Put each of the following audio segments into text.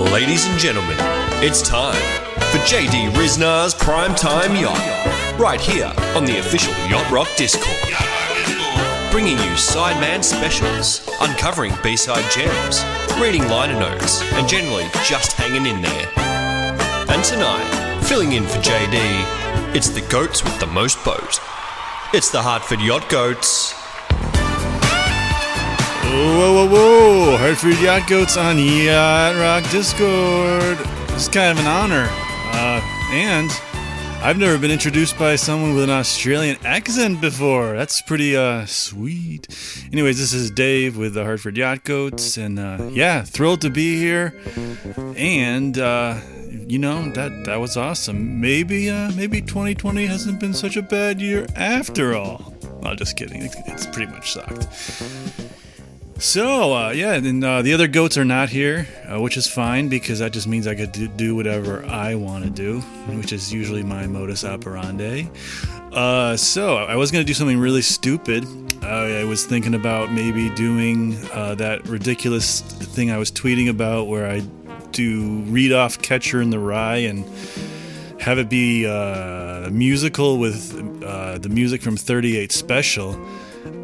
Ladies and gentlemen, it's time for JD Ryznar's Primetime Yacht, right here on the official Yacht Rock Discord. Bringing you Sideman specials, uncovering B-side gems, reading liner notes, and generally just hanging in there. And tonight, filling in for JD, it's the goats with the most boat. It's the Hartford Yacht Goats. Whoa, whoa, whoa! Hartford Yacht Goats on Yacht Rock Discord. It's kind of an honor. Uh, and I've never been introduced by someone with an Australian accent before. That's pretty uh, sweet. Anyways, this is Dave with the Hartford Yacht Goats, and uh, yeah, thrilled to be here. And uh, you know that that was awesome. Maybe uh, maybe 2020 hasn't been such a bad year after all. No, just kidding. It's pretty much sucked. So, uh, yeah, and uh, the other goats are not here, uh, which is fine because that just means I could do, do whatever I want to do, which is usually my modus operandi. Uh, so, I was going to do something really stupid. I was thinking about maybe doing uh, that ridiculous thing I was tweeting about where I do read off Catcher in the Rye and have it be uh, a musical with the music from 38 Special.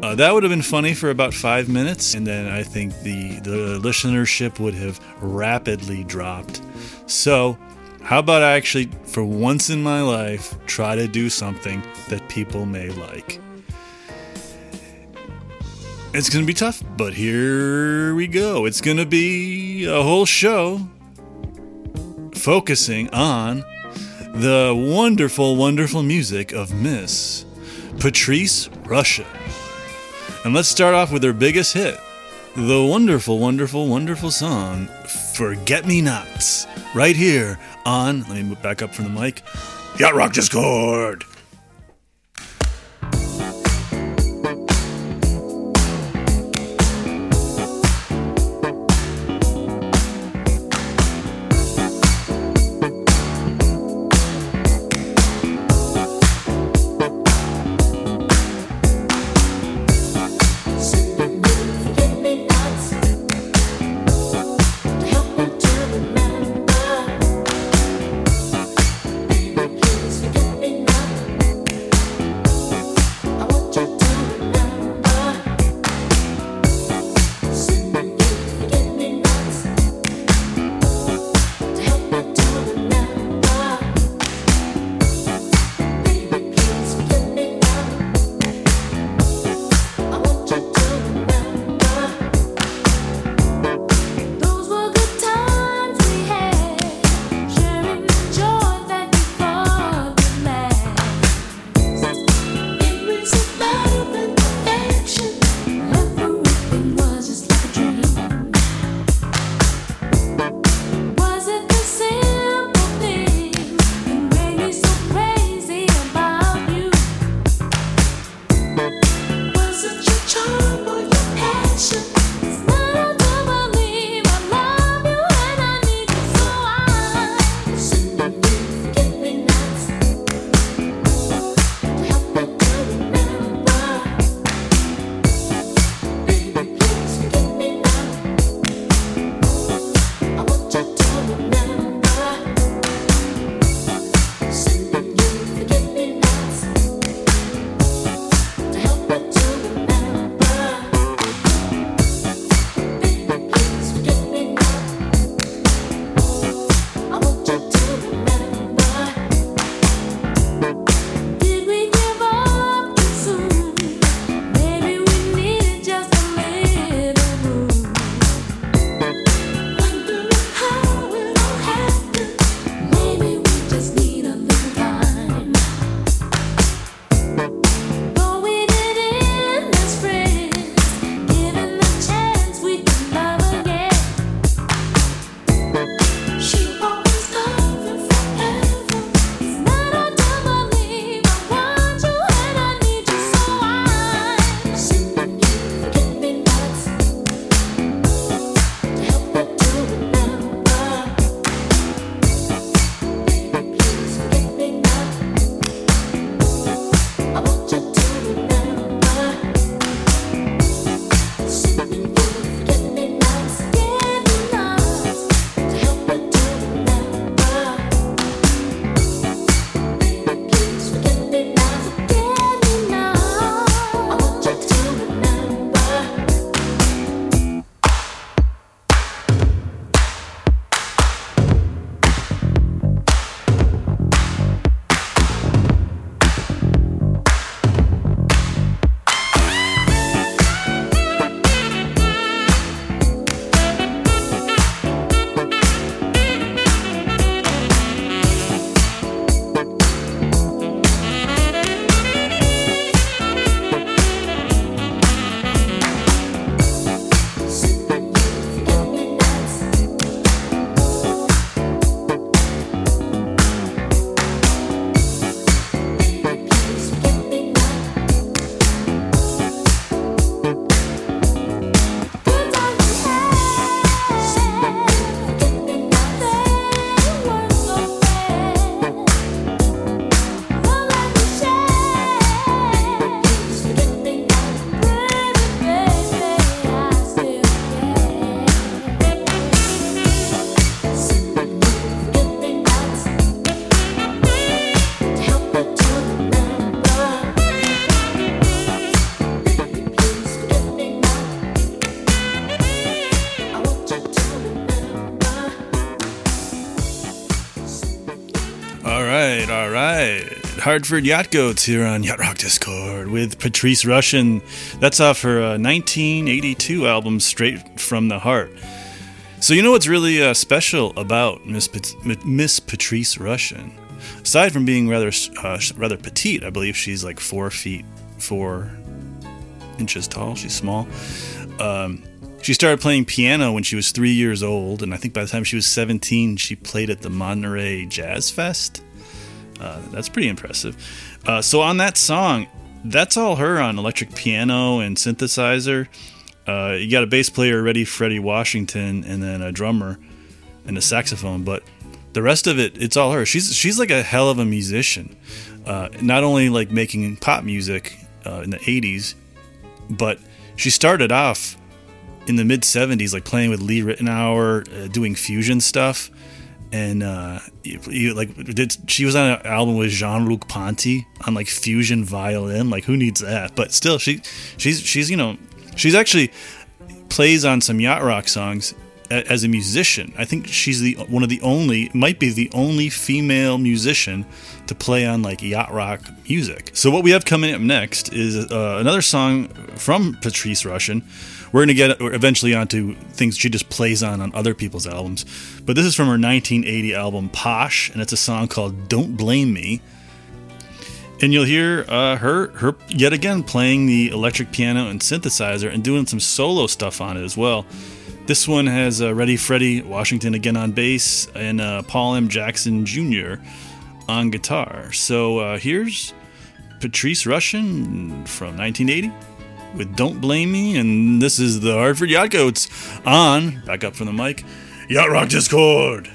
Uh, that would have been funny for about five minutes, and then I think the, the listenership would have rapidly dropped. So, how about I actually, for once in my life, try to do something that people may like? It's going to be tough, but here we go. It's going to be a whole show focusing on the wonderful, wonderful music of Miss Patrice Rushen. And let's start off with their biggest hit the wonderful, wonderful, wonderful song, Forget Me Nots, right here on, let me move back up from the mic, Yacht Rock Discord. Hartford Yacht Goats here on Yacht Rock Discord with Patrice Rushen. That's off her uh, 1982 album, Straight from the Heart. So, you know what's really uh, special about Miss, Pat- Miss Patrice Rushen? Aside from being rather uh, rather petite, I believe she's like four feet four inches tall. She's small. Um, she started playing piano when she was three years old, and I think by the time she was 17, she played at the Monterey Jazz Fest. Uh, that's pretty impressive. Uh, so on that song, that's all her on electric piano and synthesizer. Uh, you got a bass player, Ready Freddie Washington, and then a drummer and a saxophone. But the rest of it, it's all her. She's she's like a hell of a musician. Uh, not only like making pop music uh, in the '80s, but she started off in the mid 70s like playing with lee ritenour uh, doing fusion stuff and uh you, you, like did she was on an album with jean-luc ponty on like fusion violin. Like who needs that? But still she she's she's you know she's actually plays on some yacht rock songs as a musician. I think she's the one of the only might be the only female musician to play on like yacht rock music. So what we have coming up next is uh, another song from patrice rushen we're going to get eventually onto things she just plays on on other people's albums. But this is from her 1980 album Posh, and it's a song called "Don't Blame Me." And you'll hear uh, her her yet again playing the electric piano and synthesizer and doing some solo stuff on it as well. This one has uh, Ready Freddie Washington again on bass and uh, Paul M. Jackson Jr. on guitar. So uh, here's Patrice Rushen from 1980 with Don't Blame Me, and this is the Hartford Yacht Goats on, back up from the mic, Yacht Rock Discord.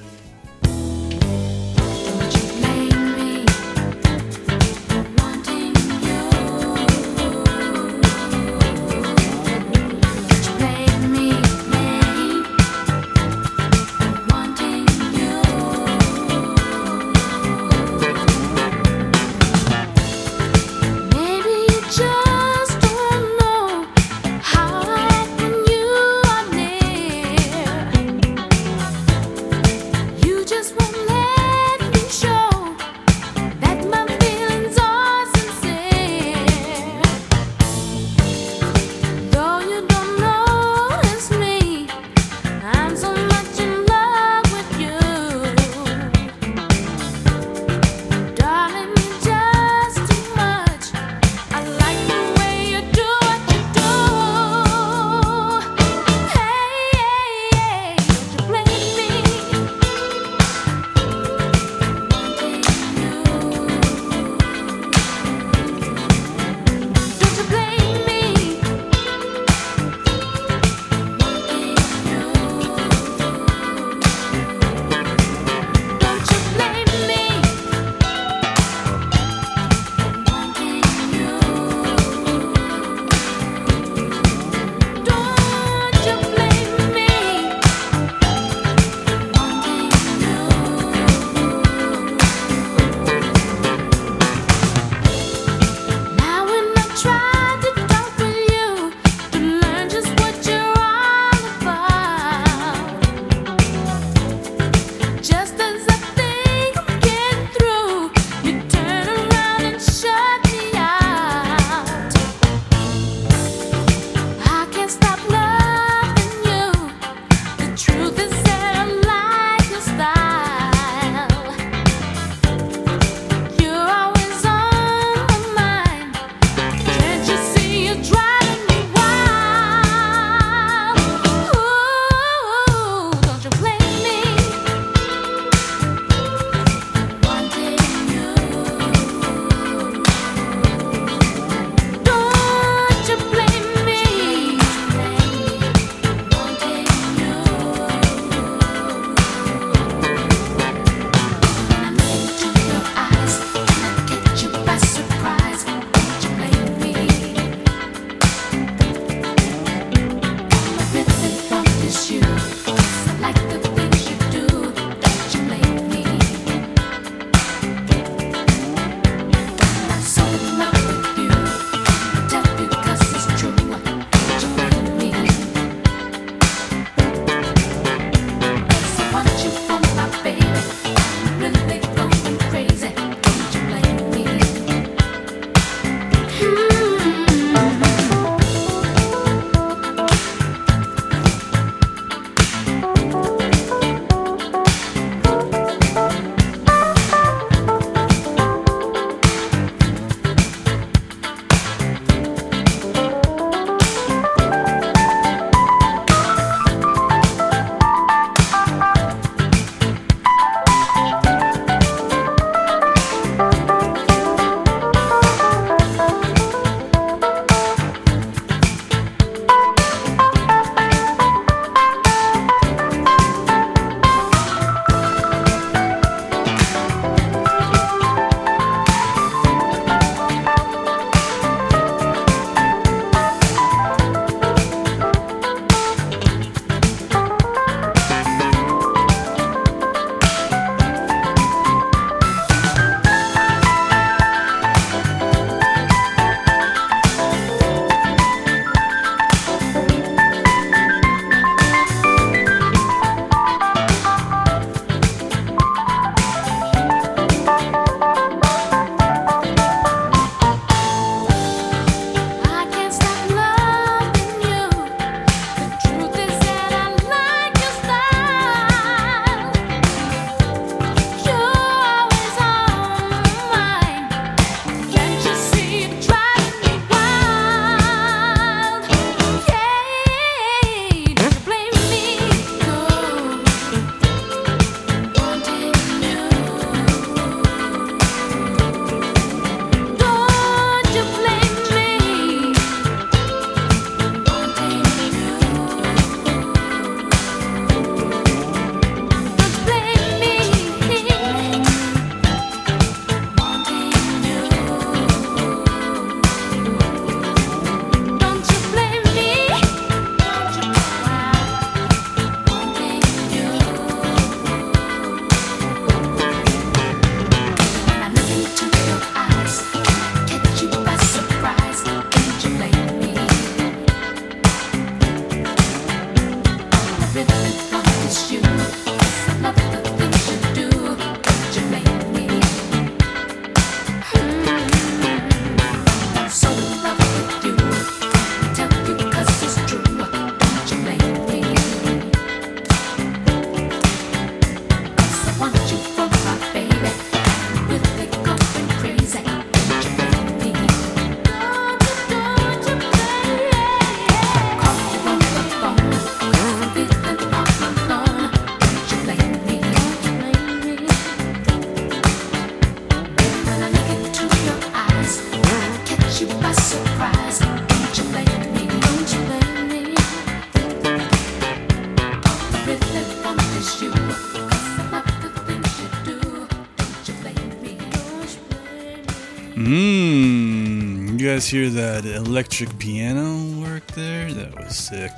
Guys hear that electric piano work there? That was sick.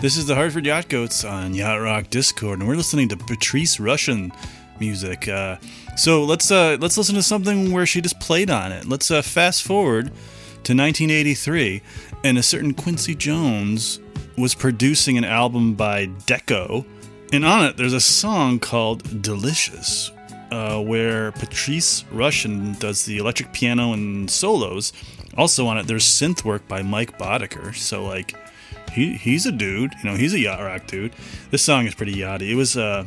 This is the Hartford Yacht Goats on Yacht Rock Discord, and we're listening to Patrice Rushen music. Uh, so let's uh, let's listen to something where she just played on it. Let's uh, fast forward to 1983, and a certain Quincy Jones was producing an album by Deco, and on it there's a song called "Delicious." Uh, where Patrice Rushen does the electric piano and solos, also on it, there's synth work by Mike Boddicker. So like, he he's a dude. You know, he's a yacht rock dude. This song is pretty yachty. It was uh,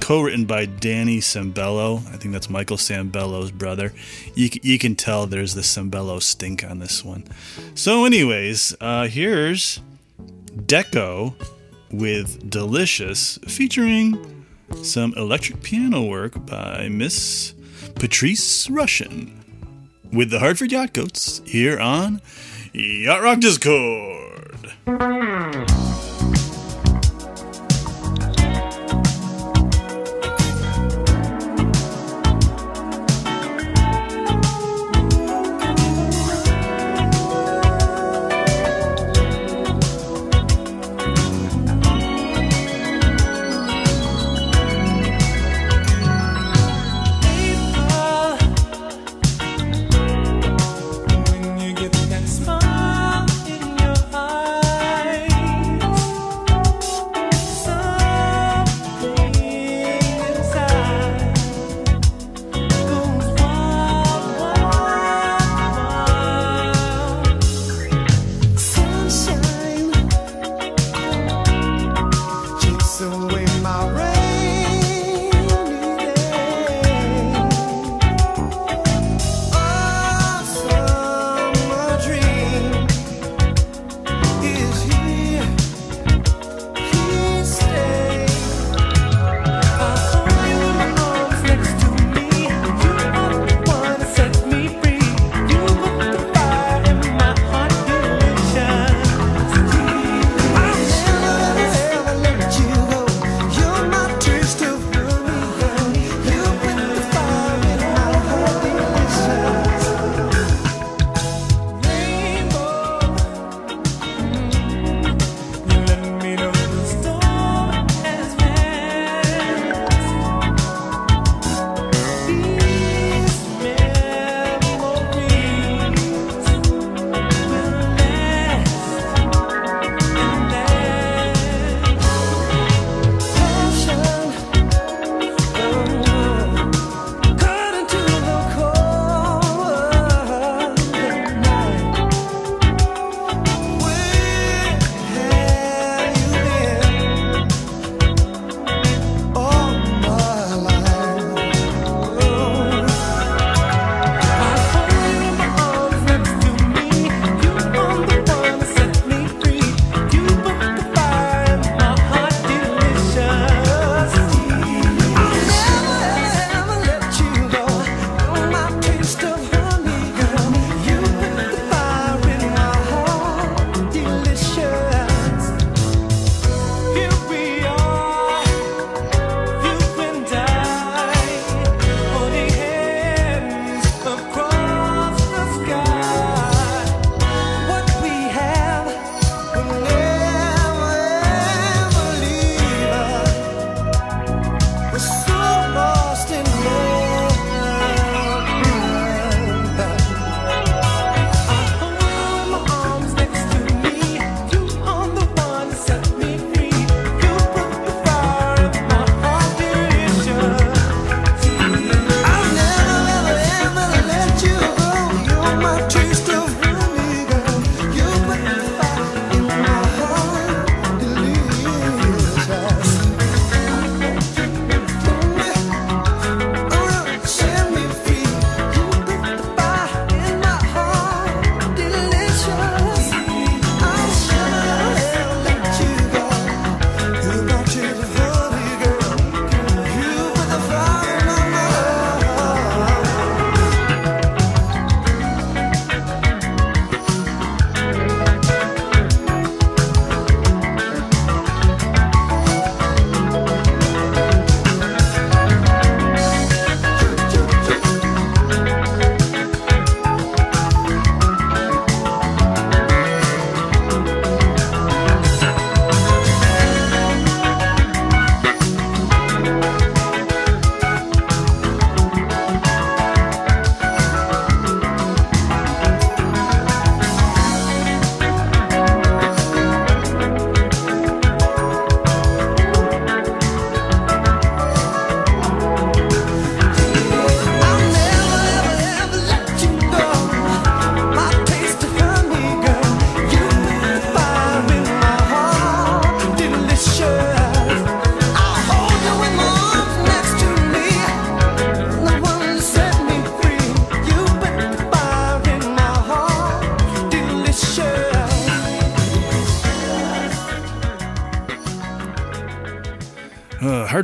co-written by Danny Sembello. I think that's Michael Sembello's brother. You you can tell there's the Sembello stink on this one. So, anyways, uh, here's Deco with Delicious, featuring some electric piano work by Miss Patrice Rushen with the Hartford Yacht Goats here on Yacht Rock Discord.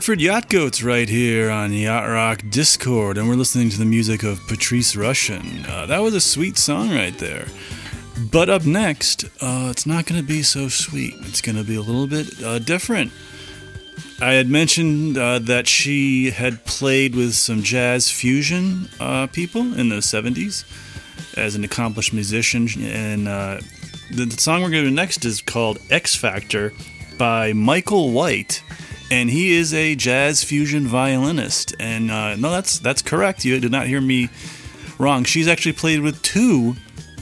Hartford Yacht Goats right here on Yacht Rock Discord, and we're listening to the music of Patrice Rushen. Uh, that was a sweet song right there. But up next, uh, it's not going to be so sweet. It's going to be a little bit uh, different. I had mentioned uh, that she had played with some jazz fusion uh, people in the 70s as an accomplished musician, and uh, the, the song we're going to do next is called X Factor by Michael White and he is a jazz fusion violinist. And uh, no, that's that's correct. You did not hear me wrong. She's actually played with two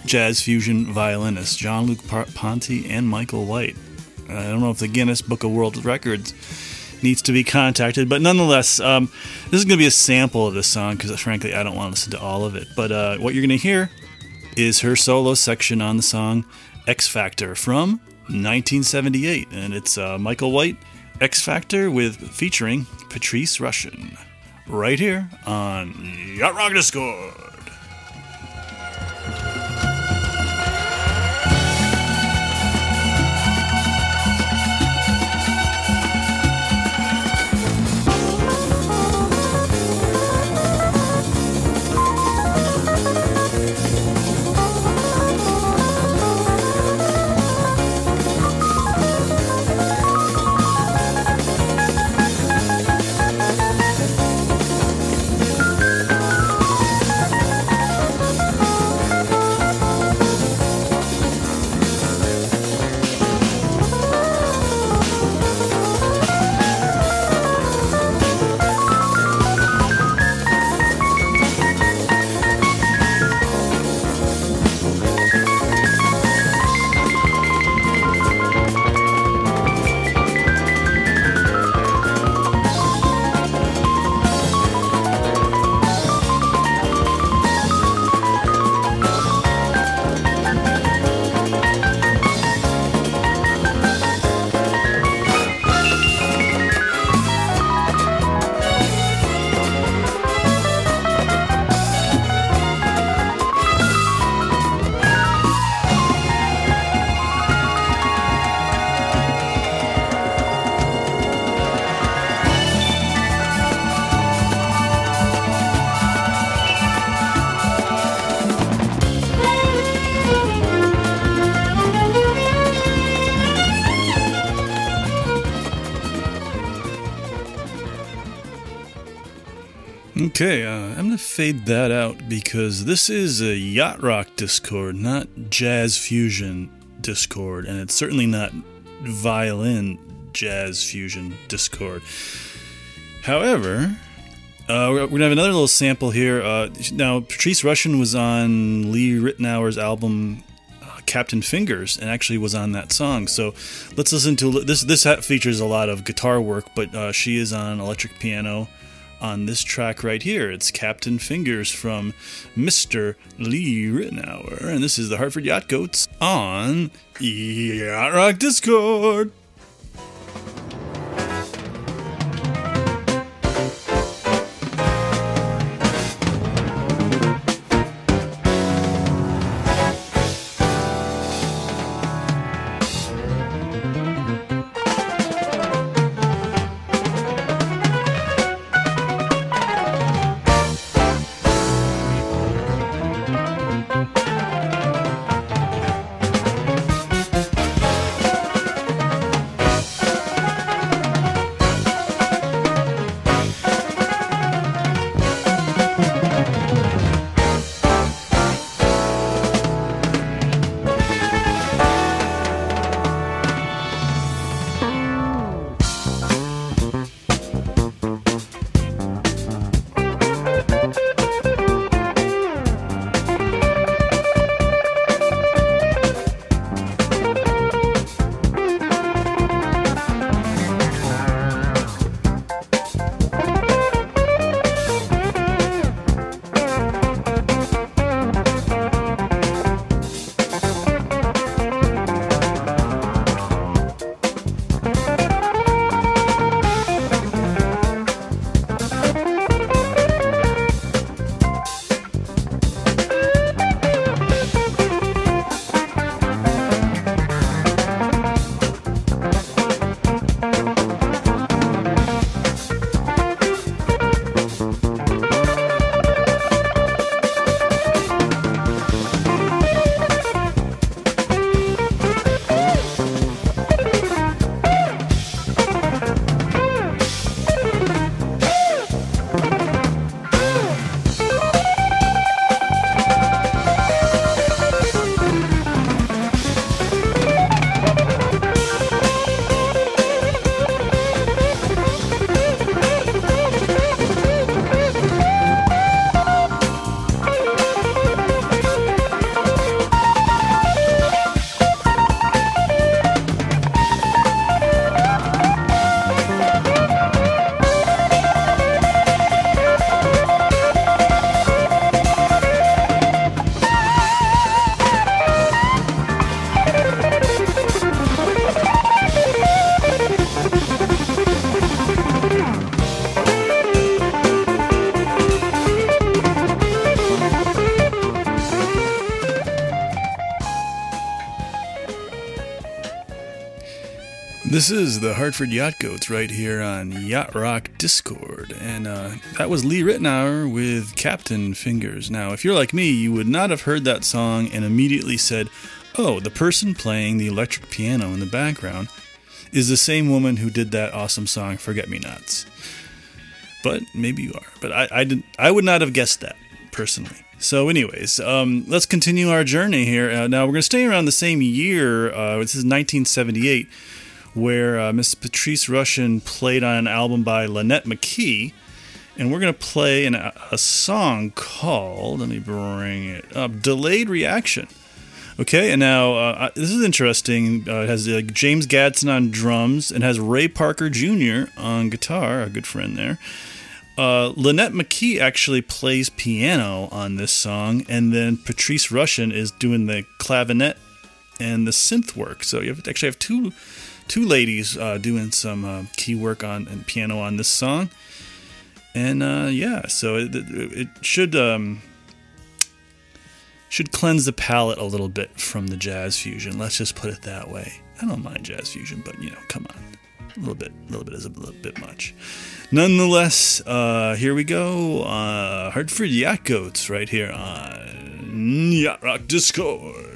jazz fusion violinists, Jean-Luc Ponty and Michael White. I don't know if the Guinness Book of World Records needs to be contacted, but nonetheless, um, this is going to be a sample of this song because, frankly, I don't want to listen to all of it. But uh, what you're going to hear is her solo section on the song X Factor from 1978, and it's uh, Michael White X Factor with featuring Patrice Rushen, Right here on Yacht Rock Discord. Okay, uh, I'm to fade that out because this is a yacht rock Discord, not jazz fusion Discord, and it's certainly not violin jazz fusion Discord. However, uh, we're to have another little sample here. Uh, now, Patrice Rushen was on Lee Ritenour's album uh, Captain Fingers and actually was on that song. So let's listen to this. This features a lot of guitar work, but uh, she is on electric piano on this track right here. It's Captain Fingers from Mr. Lee Ritenour. And this is the Hartford Yacht Goats on Yacht Rock Discord. This is the Hartford Yacht Goats right here on Yacht Rock Discord. And uh, that was Lee Ritenour with Captain Fingers. Now, if you're like me, you would not have heard that song and immediately said, oh, the person playing the electric piano in the background is the same woman who did that awesome song, Forget Me Nots. But maybe you are. But I, I, did, I would not have guessed that, personally. So, anyways, um, let's continue our journey here. Uh, now, we're going to stay around the same year. Uh, this is 1978 where uh, Miss Patrice Rushen played on an album by Lynette McKee. And we're going to play an, a song called, let me bring it up, Delayed Reaction. Okay, and now uh, this is interesting. Uh, it has uh, James Gadson on drums and has Ray Parker Jr. on guitar, a good friend there. Uh, Lonette McKee actually plays piano on this song, and then Patrice Rushen is doing the clavinet and the synth work. So you have, actually have two two ladies uh, doing some uh, key work on and piano on this song. And uh, yeah, so it, it should um, should cleanse the palate a little bit from the jazz fusion. Let's just put it that way. I don't mind jazz fusion, but you know, come on, a little bit, a little bit is a little bit much. Nonetheless, uh, here we go. Uh, Hartford Yacht right here on Yacht Rock Discord.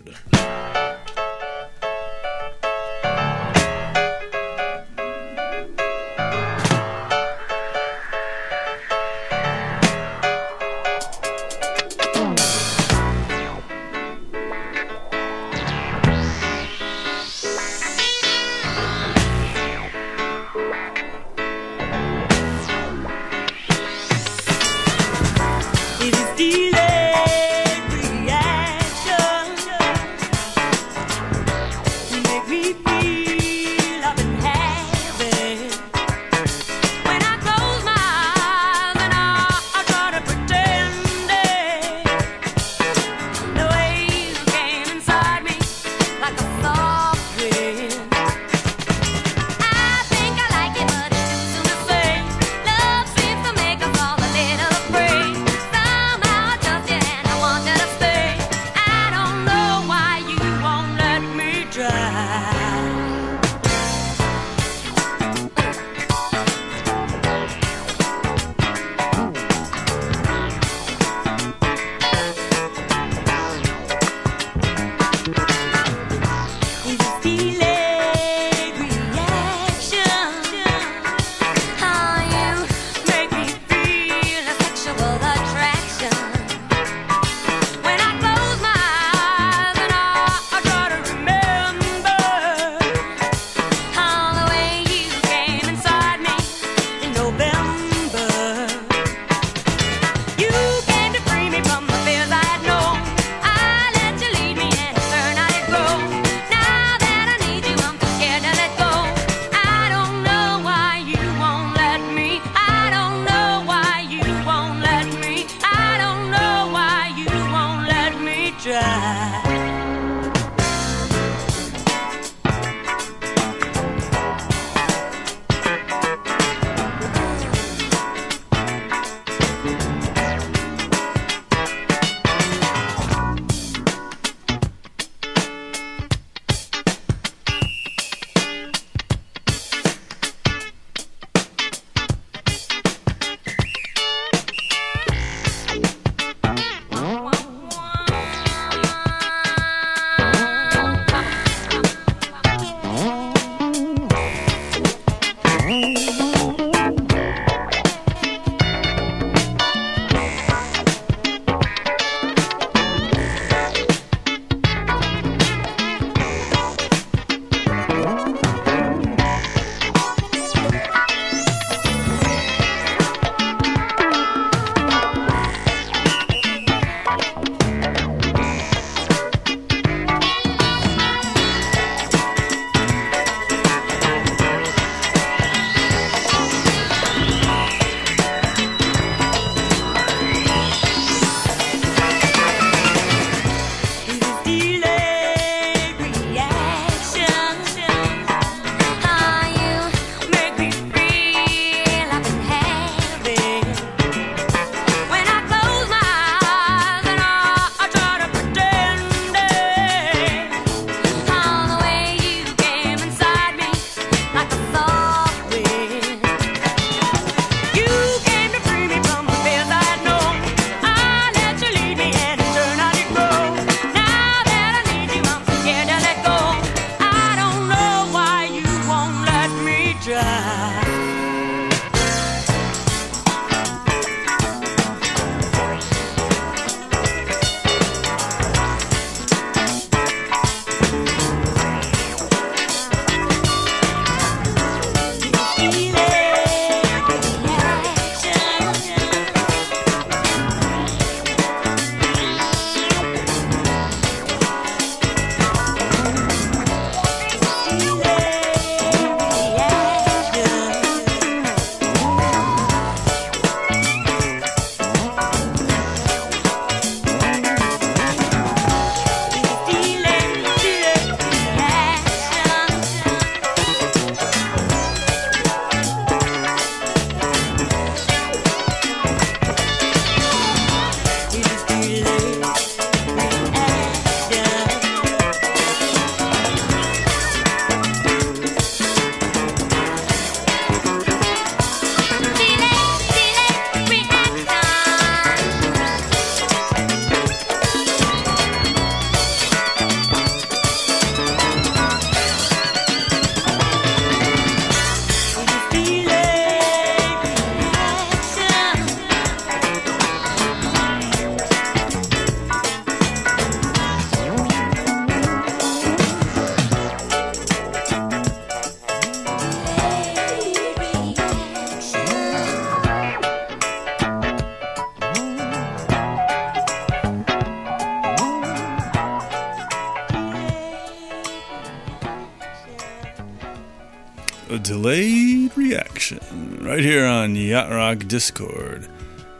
Right here on Yacht Rock Discord.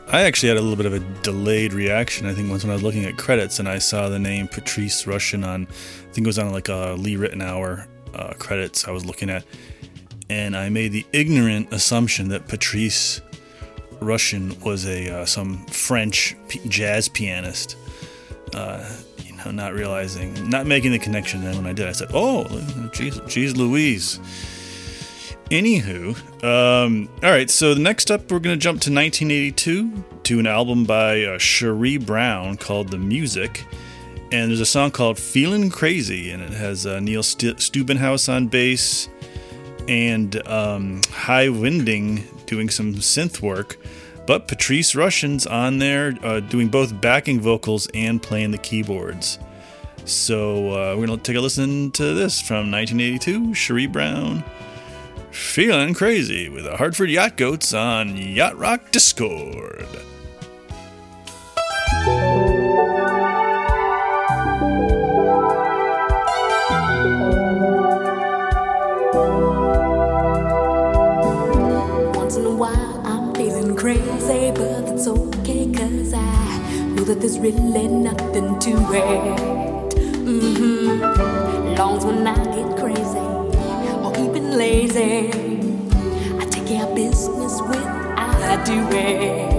I actually had a little bit of a delayed reaction. I think once when I was looking at credits and I saw the name Patrice Rushen on, I think it was on like a Lee Ritenour uh, credits I was looking at, and I made the ignorant assumption that Patrice Rushen was a uh, some French jazz pianist. Uh, you know, not realizing, not making the connection. Then when I did, I said, "Oh, geez, geez Louise." Anywho, um, all right. So the next up, we're to jump to 1982 to an album by uh, Cherie Brown called "The Music," and there's a song called "Feeling Crazy," and it has uh, Neil St- Stubenhaus on bass and um, Jai Winding doing some synth work, but Patrice Rushen's on there uh, doing both backing vocals and playing the keyboards. So uh, we're to take a listen to this from 1982, Cherie Brown. Feeling crazy with the Hartford Yacht Goats on Yacht Rock Discord. Once in a while I'm feeling crazy, but it's okay cause I know that there's really nothing to it. Mm-hmm. Long as when I get crazy lazy, I take care of business when I do it.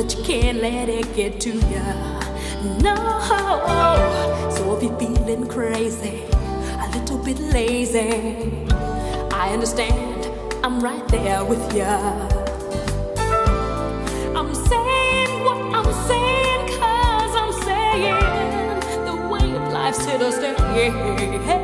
That you can't let it get to ya. No, so if you're feeling crazy, a little bit lazy, I understand, I'm right there with ya. I'm saying what I'm saying, cause I'm saying the way of life's here to stay.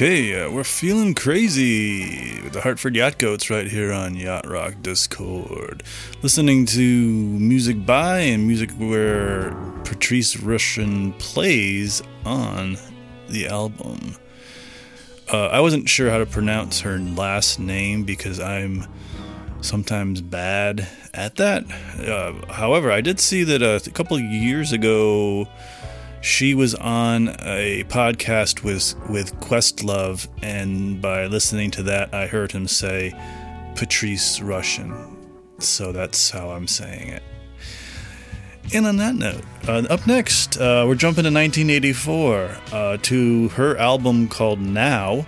Okay, uh, we're feeling crazy with the Hartford Yacht Goats right here on Yacht Rock Discord. Listening to music by and music where Patrice Rushen plays on the album. Uh, I wasn't sure how to pronounce her last name because I'm sometimes bad at that. Uh, however, I did see that uh, a couple years ago she was on a podcast with with Questlove, and by listening to that, I heard him say Patrice Rushen. So that's how I'm saying it. And on that note, uh, up next, uh, we're jumping to 1984 uh, to her album called Now,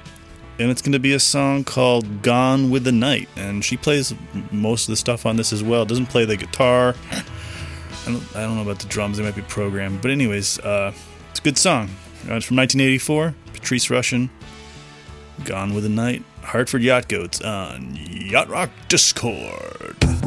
and it's going to be a song called Gone with the Night. And she plays most of the stuff on this as well. Doesn't play the guitar. I don't, I don't know about the drums; they might be programmed. But anyways, uh, it's a good song. Uh, it's from 1984. Patrice Rushen, "Gone with the Night." Hartford Yacht Goats on Yacht Rock Discord.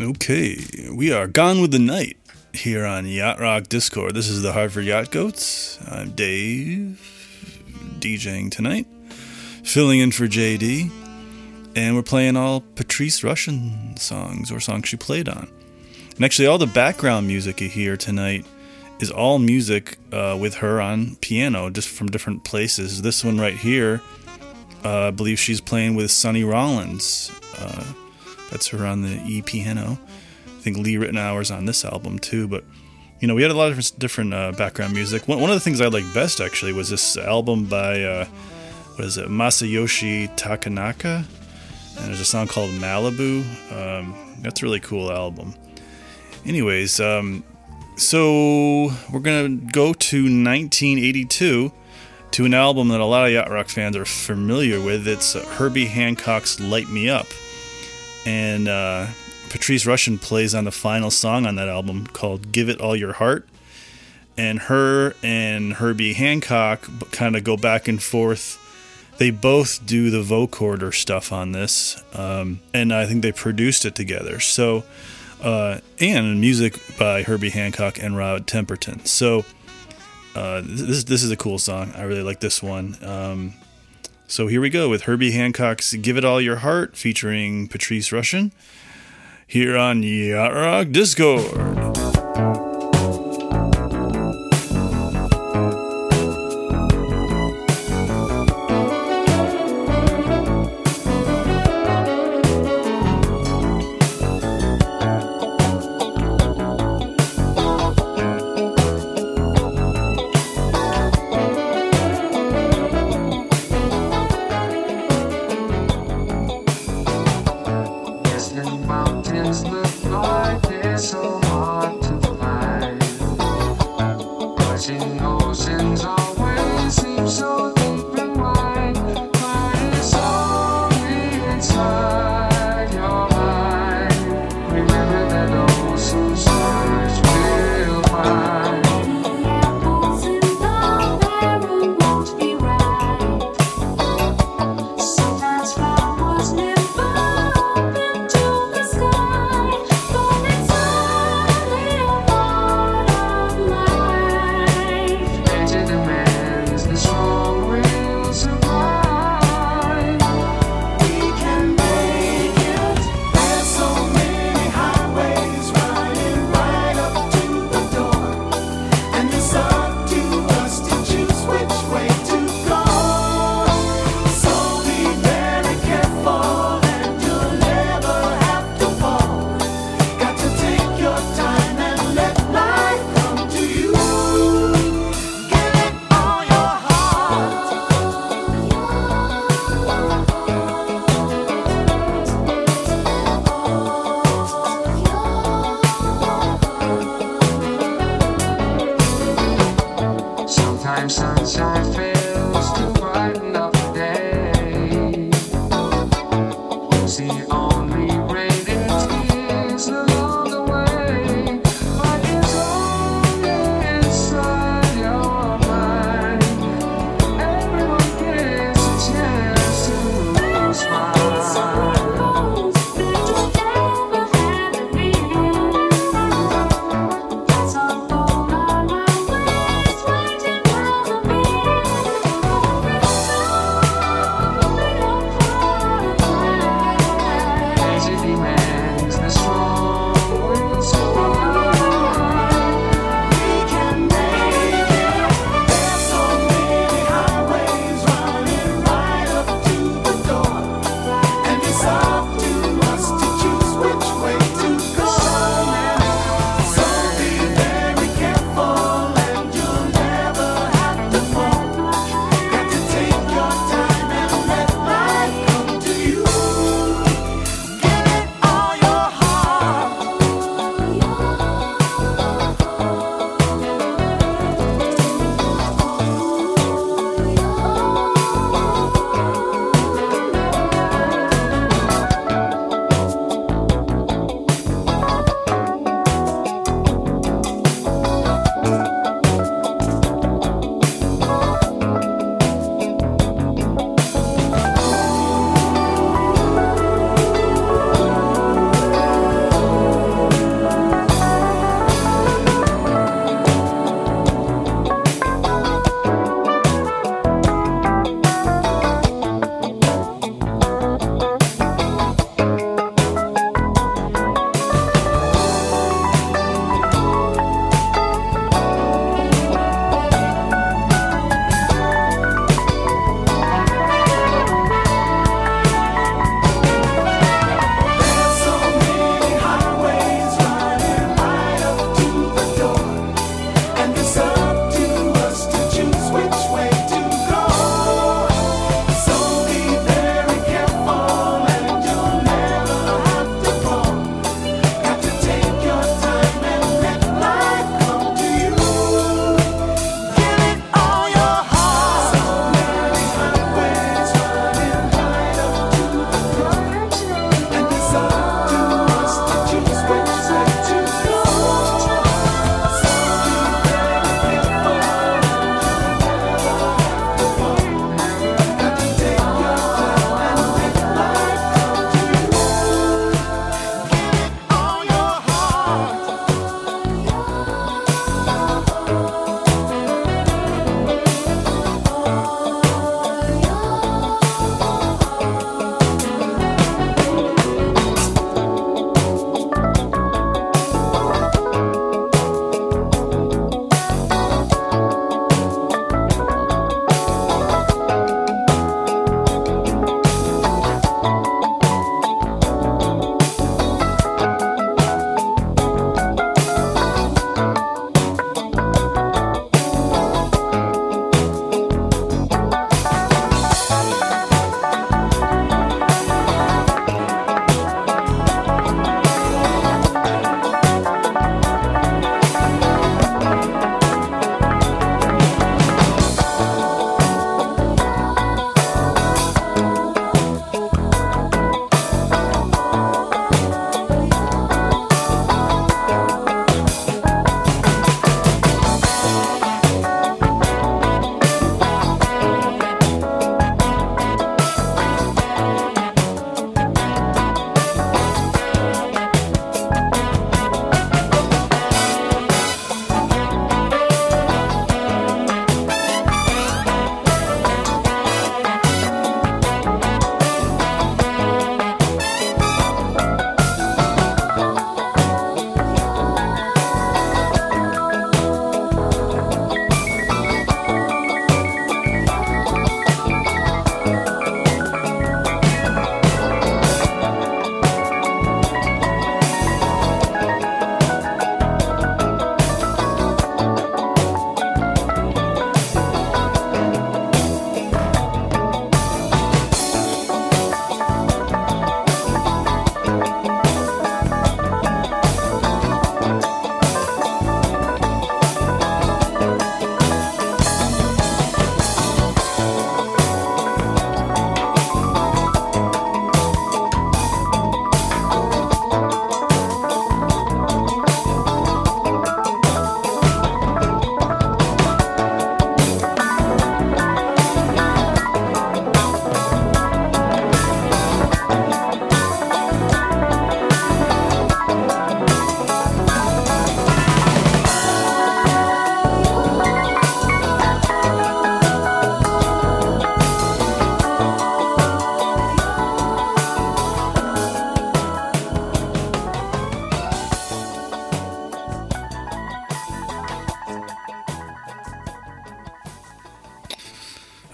Okay, we are gone with the night here on Yacht Rock Discord. This is the Hartford Yacht Goats. I'm Dave, DJing tonight, filling in for JD, and we're playing all Patrice Rushen songs or songs she played on. And actually, all the background music you hear tonight is all music uh, with her on piano, just from different places. This one right here, uh, I believe she's playing with Sonny Rollins. Uh, that's her on the E piano. I think Lee Ritenour's on this album too. But you know, we had a lot of different, different uh, background music. One, one of the things I liked best actually was this album by uh, what is it, Masayoshi Takanaka, and there's a song called Malibu. Um, that's a really cool album. Anyways, um, so we're gonna go to 1982 to an album that a lot of yacht rock fans are familiar with. It's Herbie Hancock's "Lite Me Up," and uh, Patrice Rushen plays on the final song on that album called "Give It All Your Heart." And her and Herbie Hancock kind of go back and forth. They both do the vocoder stuff on this, um, and I think they produced it together. So uh, and music by Herbie Hancock and Rod Temperton. So uh, this this is a cool song. I really like this one. Um, so here we go with Herbie Hancock's "Give It All Your Heart" featuring Patrice Rushen here on Yacht Rock Discord.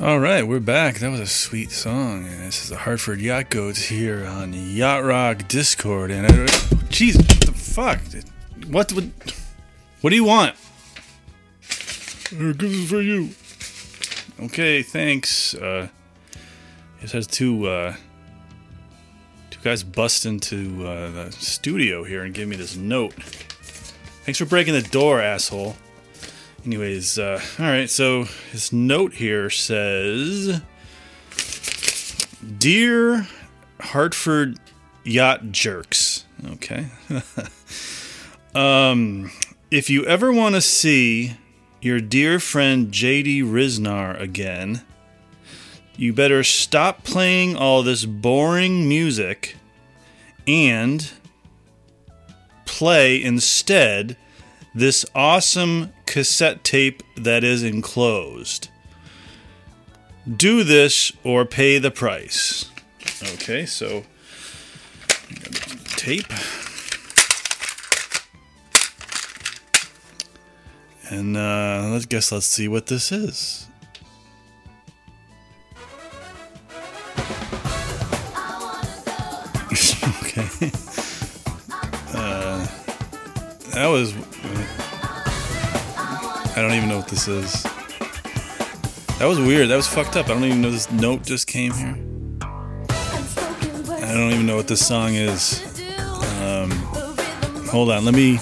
All right, we're back. That was a sweet song. And this is the Hartford Yacht Goats here on Yacht Rock Discord. And I, jeez, what the fuck? What would? What do you want? This is for you. Okay, thanks. Uh, this has two uh, two guys bust into uh, the studio here and give me this note. Thanks for breaking the door, asshole. Anyways, uh, all right. So his note here says, "Dear Hartford yacht jerks." Okay. um, if you ever want to see your dear friend JD Ryznar again, you better stop playing all this boring music and play instead this awesome cassette tape that is enclosed. Do this or pay the price. Okay, so tape. And uh, let's guess. Let's see what this is. okay. Uh, that was. I don't even know what this is. That was weird. That was fucked up. I don't even know this note just came here. I don't even know what this song is. Um, hold on. Let me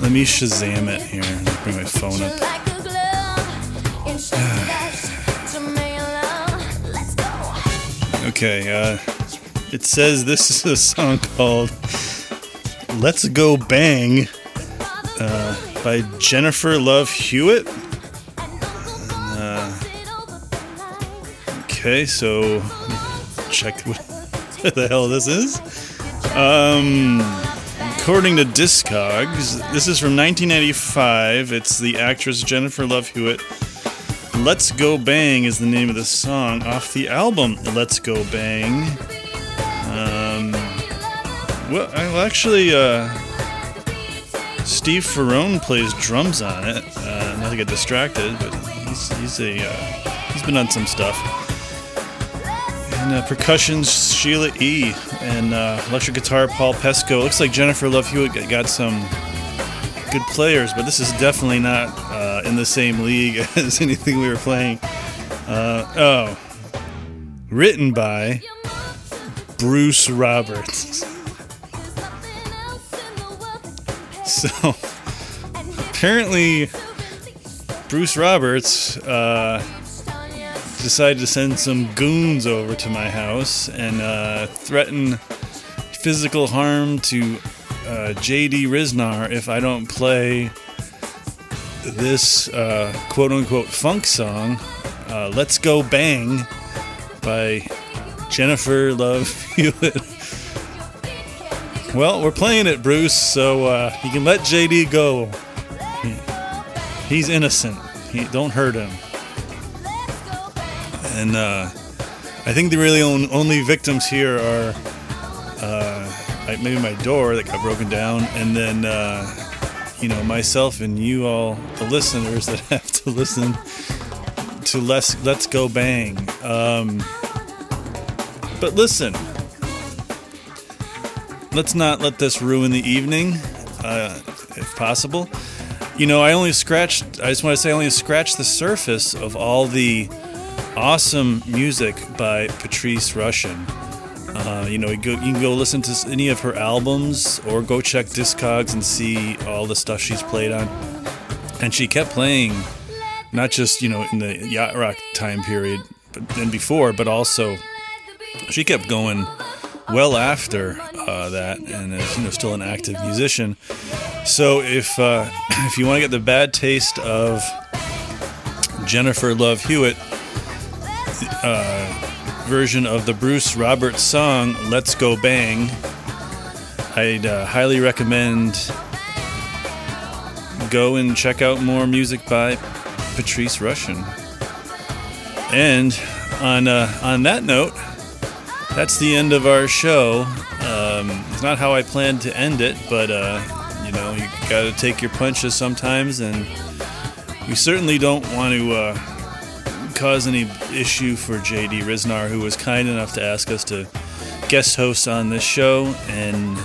let me Shazam it here. Bring my phone up. Okay. Uh, it says this is a song called "Let's Go Bang" by Jennifer Love Hewitt. Okay, so check what the hell this is. Um, according to Discogs, this is from 1995. It's the actress Jennifer Love Hewitt. "Let's Go Bang" is the name of the song off the album "Let's Go Bang." Um, well, well, actually, uh, Steve Ferrone plays drums on it. Uh, not to get distracted, but he's he's a uh, he's been on some stuff. And uh, percussion's Sheila E. And uh, electric guitar Paul Pesco. Looks like Jennifer Love Hewitt got- got some good players, but this is definitely not uh, in the same league as anything we were playing. Uh, oh, written by Bruce Roberts. So apparently, Bruce Roberts uh, decided to send some goons over to my house and uh, threaten physical harm to uh, JD Ryznar if I don't play this uh, quote unquote funk song, uh, Let's Go Bang by Jennifer Love Hewitt. Well, we're playing it, Bruce, so uh, you can let JD go. He- he's innocent. He, don't hurt him. And uh, I think the really on, only victims here are uh, maybe my door that got broken down, and then uh, you know myself and you all, the listeners that have to listen to Let's Let's Go Bang. Um, but listen, let's not let this ruin the evening, uh, if possible. You know, I only scratched. I just want to say, I only scratched the surface of all the awesome music by Patrice Rushen. Uh, you know, you, go, you can go listen to any of her albums or go check Discogs and see all the stuff she's played on. And she kept playing, not just you know in the yacht rock time period, but then before, but also she kept going well after uh, that, and is you know still an active musician. So if uh, if you want to get the bad taste of Jennifer Love Hewitt uh, version of the Bruce Roberts song "Let's Go Bang," I'd uh, highly recommend go and check out more music by Patrice Rushen. And on uh, on that note, that's the end of our show. Um, it's not how I planned to end it, but uh, you know, you got to take your punches sometimes, and we certainly don't want to uh, cause any issue for JD Ryznar, who was kind enough to ask us to guest host on this show. And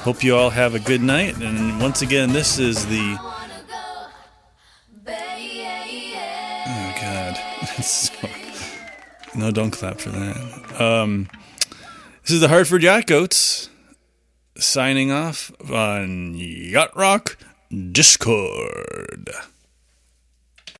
hope you all have a good night. And once again, this is the. Oh, God. No, don't clap for that. Um, this is the Hartford Yacht Goats signing off on Yacht Rock Discord.